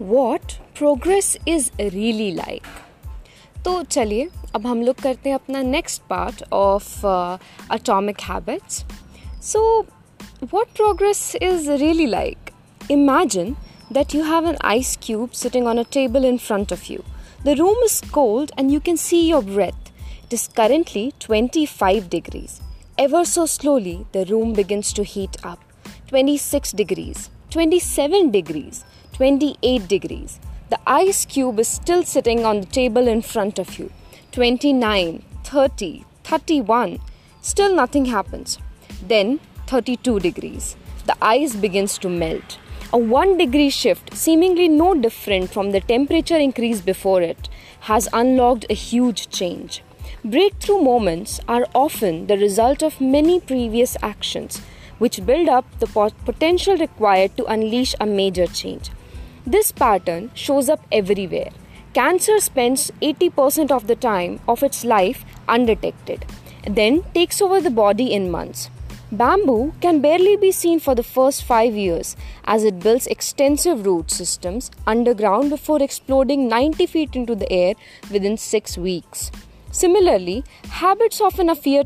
What progress is really like तो चलिए अब हम लोग करते हैं अपना next part of atomic habits so what progress is really like imagine that you have an ice cube sitting on a table in front of you. The room is cold and you can see your breath. It is currently 25 degrees. Ever so slowly, the room begins to heat up. 26 degrees, 27 degrees, 28 degrees. The ice cube is still sitting on the table in front of you. 29, 30, 31. Still nothing happens. Then 32 degrees. The ice begins to melt. A 1 degree shift, seemingly no different from the temperature increase before it, has unlocked a huge change. Breakthrough moments are often the result of many previous actions, which build up the potential required to unleash a major change. This pattern shows up everywhere. Cancer spends 80% of the time of its life undetected, then takes over the body in months. Bamboo can barely be seen for the first five years as it builds extensive root systems underground before exploding 90 feet into the air within six weeks. Similarly, habits often appear,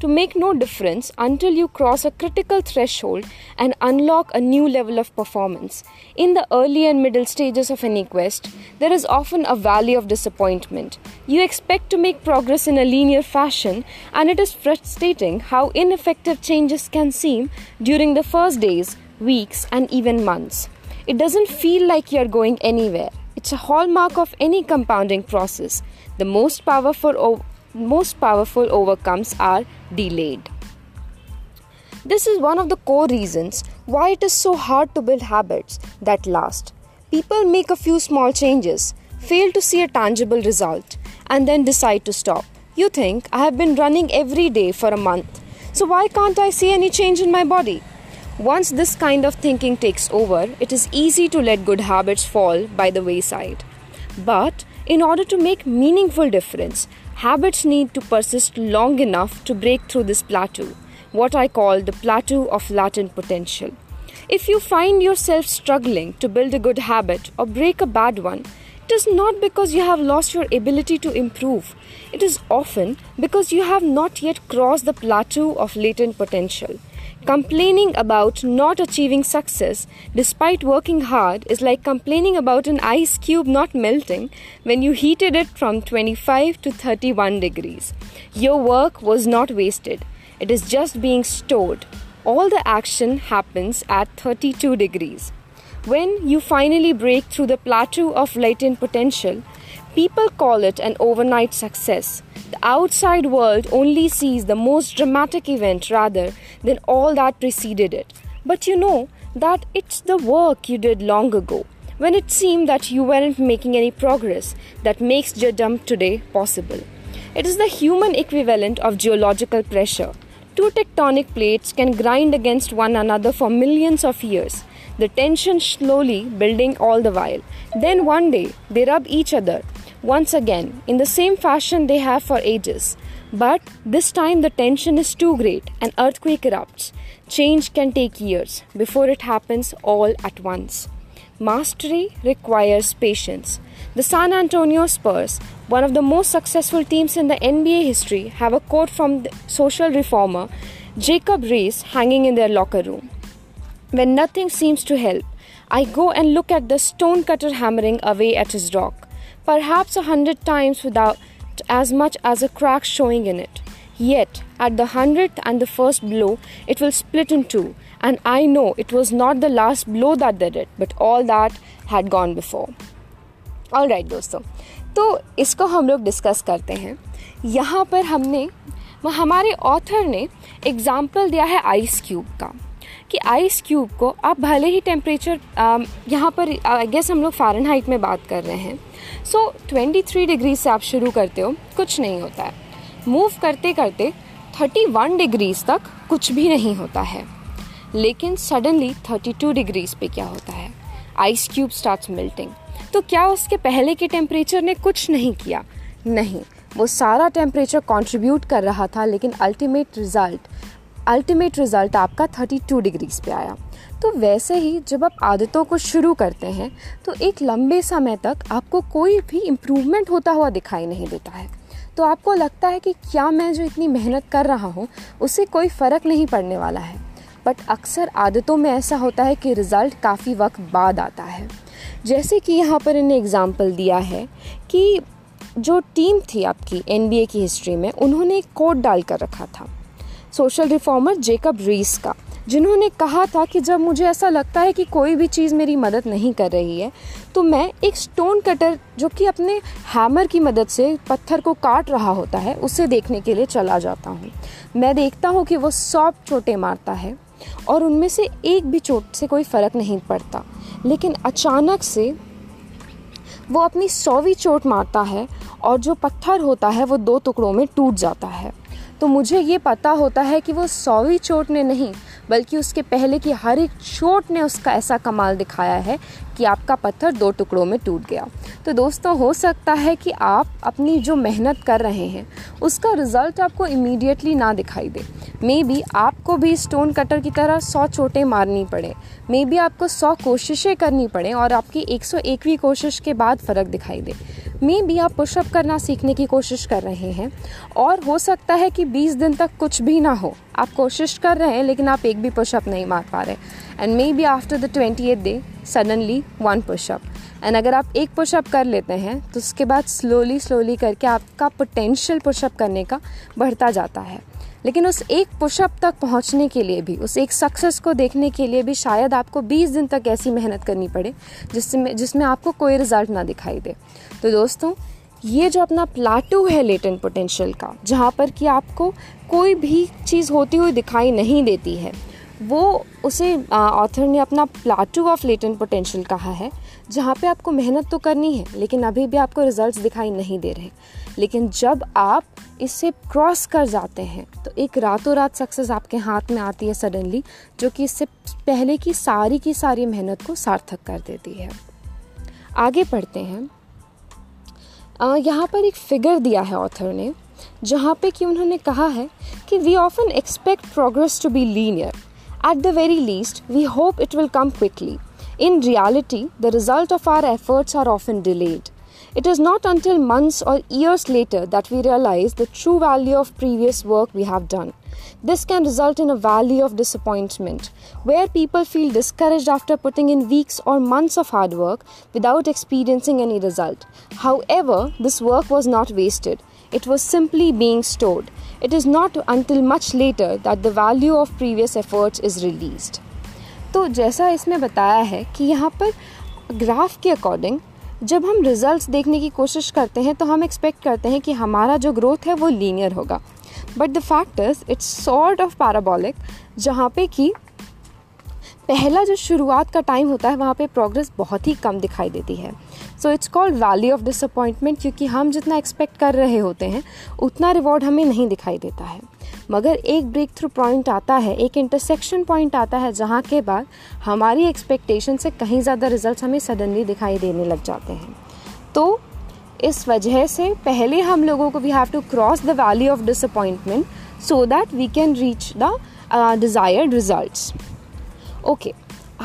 to make no difference until you cross a critical threshold and unlock a new level of performance. In the early and middle stages of any quest, there is often a valley of disappointment. You expect to make progress in a linear fashion, and it is frustrating how ineffective changes can seem during the first days, weeks, and even months. It doesn't feel like you're going anywhere. It's a hallmark of any compounding process. The most powerful, most powerful overcomes are delayed. This is one of the core reasons why it is so hard to build habits that last. People make a few small changes, fail to see a tangible result, and then decide to stop. You think, I have been running every day for a month, so why can't I see any change in my body? Once this kind of thinking takes over, it is easy to let good habits fall by the wayside. But in order to make meaningful difference, habits need to persist long enough to break through this plateau, what I call the plateau of latent potential. If you find yourself struggling to build a good habit or break a bad one, it is not because you have lost your ability to improve. It is often because you have not yet crossed the plateau of latent potential. Complaining about not achieving success despite working hard is like complaining about an ice cube not melting when you heated it from 25 to 31 degrees. Your work was not wasted, it is just being stored. All the action happens at 32 degrees. When you finally break through the plateau of latent potential, people call it an overnight success. The outside world only sees the most dramatic event rather than all that preceded it. But you know that it's the work you did long ago, when it seemed that you weren't making any progress, that makes your jump today possible. It is the human equivalent of geological pressure. Two tectonic plates can grind against one another for millions of years, the tension slowly building all the while. Then one day they rub each other once again in the same fashion they have for ages. But this time the tension is too great, an earthquake erupts. Change can take years before it happens all at once. Mastery requires patience. The San Antonio Spurs, one of the most successful teams in the NBA history, have a quote from social reformer Jacob Riis hanging in their locker room. When nothing seems to help, I go and look at the stonecutter hammering away at his rock perhaps a hundred times without as much as a crack showing in it. Yet, at the hundredth and the first blow, it will split in two, and I know it was not the last blow that did it, but all that had gone before. All right दोस्तों तो इसको हम लोग discuss करते हैं यहाँ पर हमने हमारे ऑथर ने एग्ज़ाम्पल दिया है आइस क्यूब का कि आइस क्यूब को आप भले ही टेम्परेचर यहाँ पर आई गेस हम लोग फ़ारेनहाइट में बात कर रहे हैं सो ट्वेंटी थ्री डिग्री से आप शुरू करते हो, कुछ नहीं होता है। मूव करते करते थर्टी वन डिग्रीज तक कुछ भी नहीं होता है। लेकिन सडनली थर्टी टू डिग्रीज पे क्या होता है? आइस क्यूब स्टार्ट मेल्टिंग तो क्या उसके पहले के टेम्परेचर ने कुछ नहीं किया? नहीं। वो सारा टेम्परेचर कंट्रीब्यूट कर रहा था, लेकिन अल्टीमेट रिज़ल्ट अल्टीमेट रिज़ल्ट आपका 32 डिग्रीज पे आया। तो वैसे ही जब आप आदतों को शुरू करते हैं तो एक लंबे समय तक आपको कोई भी इम्प्रूवमेंट होता हुआ दिखाई नहीं देता है। तो आपको लगता है कि क्या मैं जो इतनी मेहनत कर रहा हूँ, उससे कोई फ़र्क नहीं पड़ने वाला है। बट अक्सर आदतों में ऐसा होता है कि रिज़ल्ट काफ़ी वक्त बाद आता है। जैसे कि यहाँ पर इन्हें एग्ज़ाम्पल दिया है कि जो टीम थी आपकी एनबीए की हिस्ट्री में, उन्होंने एक कोड डाल कर रखा था। सोशल रिफॉर्मर जेकब रीस का। जिन्होंने कहा था कि जब मुझे ऐसा लगता है कि कोई भी चीज़ मेरी मदद नहीं कर रही है तो मैं एक स्टोन कटर जो कि अपने हैमर की मदद से पत्थर को काट रहा होता है, उसे देखने के लिए चला जाता हूँ। मैं देखता हूँ कि वो सौ चोटें मारता है और उनमें से एक भी चोट से कोई फ़र्क नहीं पड़ता। लेकिन अचानक से वो अपनी सौवीं चोट मारता है और जो पत्थर होता है, वो दो टुकड़ों में टूट जाता है। तो मुझे ये पता होता है कि वो सौवीं चोट ने नहीं बल्कि उसके पहले की हर एक चोट ने उसका ऐसा कमाल दिखाया है कि आपका पत्थर दो टुकड़ों में टूट गया। तो दोस्तों, हो सकता है कि आप अपनी जो मेहनत कर रहे हैं, उसका रिज़ल्ट आपको इमीडिएटली ना दिखाई दे। मे बी आपको भी स्टोन कटर की तरह सौ चोटें मारनी पड़े। मे बी आपको सौ कोशिशें करनी पड़े और आपकी एक सौ एकवीं कोशिश के बाद फ़र्क दिखाई दे। मे बी आप पुशअप करना सीखने की कोशिश कर रहे हैं। और हो सकता है कि 20 दिन तक कुछ भी ना हो। आप कोशिश कर रहे हैं, लेकिन आप एक भी पुशअप नहीं मार पा रहे। And maybe after the twentieth day suddenly one pushup and अगर आप एक पुशअप कर लेते हैं तो उसके बाद स्लोली स्लोली करके आपका पोटेंशियल पुशअप करने का बढ़ता जाता है। लेकिन उस एक पुशअप तक पहुँचने के लिए भी, उस एक सक्सेस को देखने के लिए भी शायद आपको 20 दिन तक ऐसी मेहनत करनी पड़े जिसमें जिसमें आपको कोई रिज़ल्ट ना दिखाई दे। तो दोस्तों, ये जो अपना प्लाटू है लेटेंट पोटेंशियल का, जहाँ पर कि आपको कोई भी चीज़ होती हुई दिखाई नहीं देती है वो उसे ऑथर ने अपना प्लाटू ऑफ़ लेटेंट पोटेंशियल कहा है, जहाँ पे आपको मेहनत तो करनी है, लेकिन अभी भी आपको रिजल्ट्स दिखाई नहीं दे रहे। लेकिन जब आप इससे क्रॉस कर जाते हैं तो एक रातों रात सक्सेस आपके हाथ में आती है सडनली जो कि इससे पहले की सारी की सारी मेहनत को सार्थक कर देती है। आगे पढ़ते हैं। यहाँ पर एक फिगर दिया है ऑथर ने, जहाँ पे कि उन्होंने कहा है कि we often expect progress to be linear At the very least, we hope it will come quickly. In reality, the result of our efforts are often delayed. It is not until months or years later that we realize the true value of previous work we have done. This can result in a valley of disappointment, where people feel discouraged after putting in weeks or months of hard work without experiencing any result. However, this work was not wasted. It was simply being stored. It is not until much later that the value of previous efforts is released. तो जैसा इसमें बताया है कि यहाँ पर graph के according जब हम रिजल्ट्स देखने की कोशिश करते हैं तो हम एक्सपेक्ट करते हैं कि हमारा जो ग्रोथ है वो लीनियर होगा but the fact is it's sort of parabolic जहाँ पे कि पहला जो शुरुआत का टाइम होता है, वहाँ पे प्रोग्रेस बहुत ही कम दिखाई देती है। So it's called valley of disappointment क्योंकि हम जितना एक्सपेक्ट कर रहे होते हैं, उतना रिवॉर्ड हमें नहीं दिखाई देता है। मगर एक ब्रेक थ्रू पॉइंट आता है, एक इंटरसेक्शन पॉइंट आता है, जहाँ के बाद हमारी एक्सपेक्टेशन से कहीं ज़्यादा रिज़ल्ट हमें सडनली दिखाई देने लग जाते हैं। तो इस वजह से पहले हम लोगों को we have to cross the valley of disappointment so that we can reach the desired results okay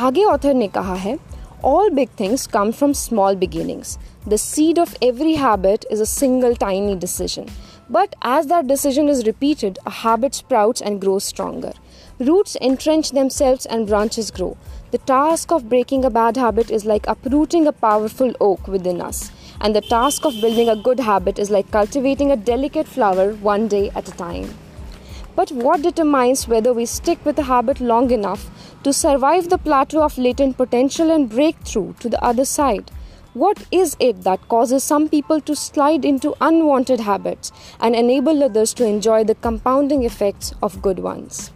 आगे ऑथर ने कहा है all big things come from small beginnings the seed of every habit is a single tiny decision But as that decision is repeated, a habit sprouts and grows stronger. Roots entrench themselves and branches grow. The task of breaking a bad habit is like uprooting a powerful oak within us. And the task of building a good habit is like cultivating a delicate flower one day at a time. But what determines whether we stick with a habit long enough to survive the plateau of latent potential and break through to the other side? What is it that causes some people to slide into unwanted habits and enable others to enjoy the compounding effects of good ones?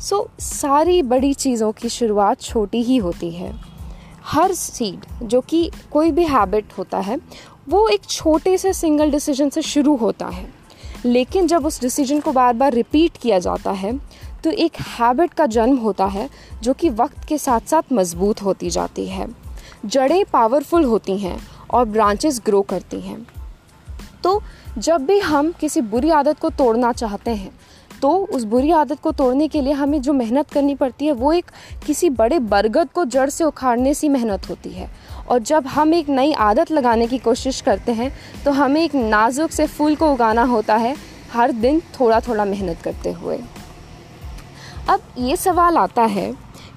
So so, सारी बड़ी चीज़ों की शुरुआत छोटी ही होती है हर seed जो कि कोई भी हैबिट होता है वो एक छोटे से सिंगल डिसीजन से शुरू होता है लेकिन जब उस डिसीज़न को बार बार रिपीट किया जाता है तो एक हैबिट का जन्म होता है, जो कि वक्त के साथ साथ मज़बूत होती जाती है। जड़ें पावरफुल होती हैं और ब्रांचेस ग्रो करती हैं। तो जब भी हम किसी बुरी आदत को तोड़ना चाहते हैं तो उस बुरी आदत को तोड़ने के लिए हमें जो मेहनत करनी पड़ती है, वो एक किसी बड़े बरगद को जड़ से उखाड़ने सी मेहनत होती है। और जब हम एक नई आदत लगाने की कोशिश करते हैं तो हमें एक नाजुक से फूल को उगाना होता है, हर दिन थोड़ा थोड़ा मेहनत करते हुए। अब ये सवाल आता है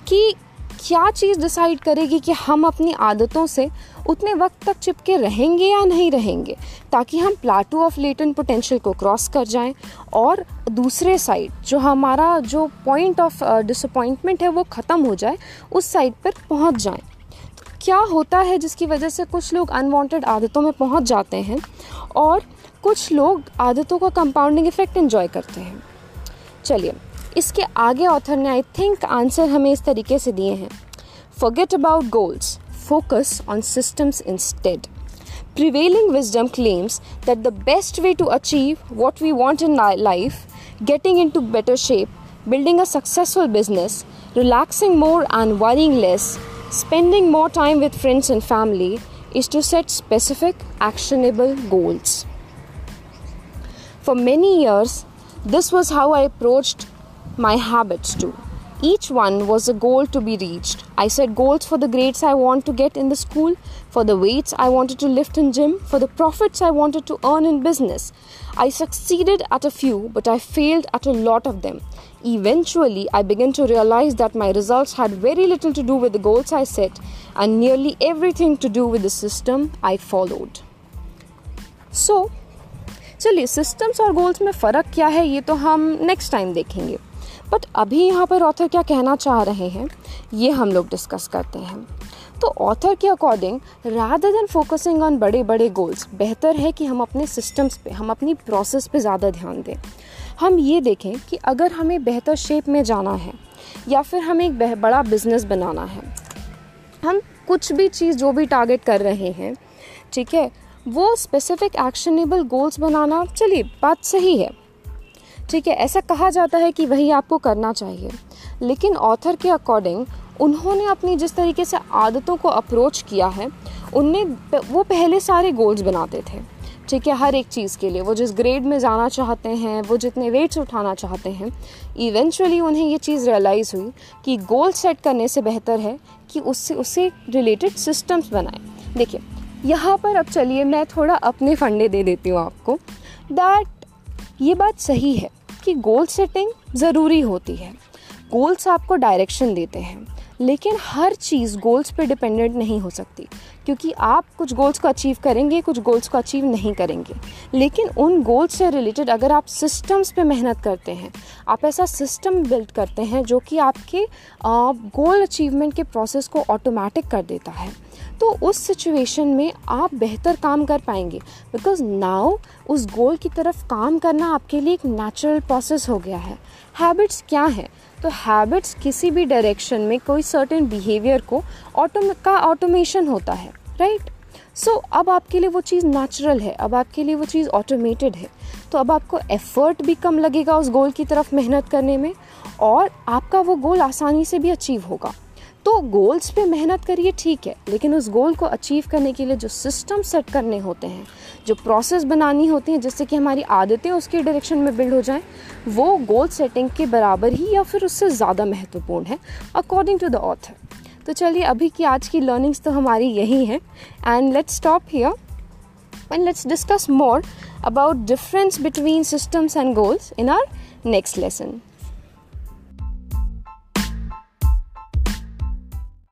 कि क्या चीज़ डिसाइड करेगी कि हम अपनी आदतों से उतने वक्त तक चिपके रहेंगे या नहीं रहेंगे, ताकि हम प्लाटू ऑफ़ लेटन पोटेंशियल को क्रॉस कर जाएँ और दूसरे साइड जो हमारा जो पॉइंट ऑफ़ डिसअपॉइंटमेंट है वो ख़त्म हो जाए, उस साइड पर पहुँच जाएँ। क्या होता है जिसकी वजह से कुछ लोग अनवांटेड आदतों में पहुँच जाते हैं और कुछ लोग आदतों का कंपाउंडिंग इफ़ेक्ट एंजॉय करते हैं चलिए इसके आगे ऑथर ने आई थिंक आंसर हमें इस तरीके से दिए हैं forget about goals focus on systems instead Prevailing wisdom claims that the best way to achieve what we want in life, getting into better shape, building a successful business, relaxing more and worrying less, spending more time with friends and family, is to set specific, actionable goals. For many years, this was how I approached my habits too. Each one was a goal to be reached. I set goals for the grades I want to get in the school, for the weights I wanted to lift in gym, for the profits I wanted to earn in business. I succeeded at a few, but I failed at a lot of them. Eventually, I began to realize that my results had very little to do with the goals I set and nearly everything to do with the system I followed. So, चलिए systems और goals में फ़र्क क्या है ये तो हम next time देखेंगे बट अभी यहाँ पर ऑथर क्या कहना चाह रहे हैं, ये हम लोग डिस्कस करते हैं। तो ऑथर के according rather than focusing on बड़े बड़े गोल्स बेहतर है कि हम अपने सिस्टम्स पे, हम अपनी प्रोसेस पे ज़्यादा ध्यान दें। हम ये देखें कि अगर हमें बेहतर शेप में जाना है, या फिर हमें एक बड़ा बिज़नेस बनाना है, हम कुछ भी चीज़ जो भी टारगेट कर रहे हैं, ठीक है, वो स्पेसिफिक एक्शनेबल गोल्स बनाना, चलिए बात सही है। ठीक है, ऐसा कहा जाता है कि वही आपको करना चाहिए। लेकिन ऑथर के अकॉर्डिंग उन्होंने अपनी जिस तरीके से आदतों को अप्रोच किया है, उनने वो पहले सारे गोल्स बनाते थे। ठीक है, हर एक चीज़ के लिए, वो जिस ग्रेड में जाना चाहते हैं, वो जितने वेट्स उठाना चाहते हैं इवेंचुअली उन्हें ये चीज़ रियलाइज़ हुई कि गोल सेट करने से बेहतर है कि उससे उससे रिलेटेड सिस्टम्स बनाएँ। देखिए, यहाँ पर अब चलिए, मैं थोड़ा अपने फंडे दे देती हूँ आपको। दैट ये बात सही है। कि गोल सेटिंग ज़रूरी होती है। गोल्स आपको डायरेक्शन देते हैं, लेकिन हर चीज़ गोल्स पे डिपेंडेंट नहीं हो सकती, क्योंकि आप कुछ गोल्स को अचीव करेंगे, कुछ गोल्स को अचीव नहीं करेंगे। लेकिन उन गोल्स से रिलेटेड अगर आप सिस्टम्स पे मेहनत करते हैं, आप ऐसा सिस्टम बिल्ड करते हैं जो कि आपके गोल अचीवमेंट के प्रोसेस को ऑटोमेटिक कर देता है। तो उस सिचुएशन में आप बेहतर काम कर पाएँगे। बिकॉज़ नाउ उस गोल की तरफ़ काम करना आपके लिए एक नेचुरल प्रोसेस हो गया है। हैबिट्स क्या है? तो हैबिट्स किसी भी डायरेक्शन में कोई सर्टेन बिहेवियर को ऑटो का ऑटोमेशन होता है राइट सो so, अब आपके लिए वो चीज़ नेचुरल है अब आपके लिए वो चीज़ ऑटोमेटेड है। तो अब आपको एफर्ट भी कम लगेगा उस गोल की तरफ़ मेहनत करने में और आपका वो गोल आसानी से भी अचीव होगा। तो गोल्स पे मेहनत करिए, ठीक है, लेकिन उस गोल को अचीव करने के लिए जो सिस्टम सेट करने होते हैं, जो प्रोसेस बनानी होती हैं, जिससे कि हमारी आदतें उसके डायरेक्शन में बिल्ड हो जाएँ, वो गोल सेटिंग के बराबर ही या फिर उससे ज़्यादा महत्वपूर्ण है अकॉर्डिंग टू द ऑथर तो चलिए, अभी की आज की लर्निंग्स तो हमारी यही हैं and let's stop here and let's discuss more about difference between systems and goals in our next lesson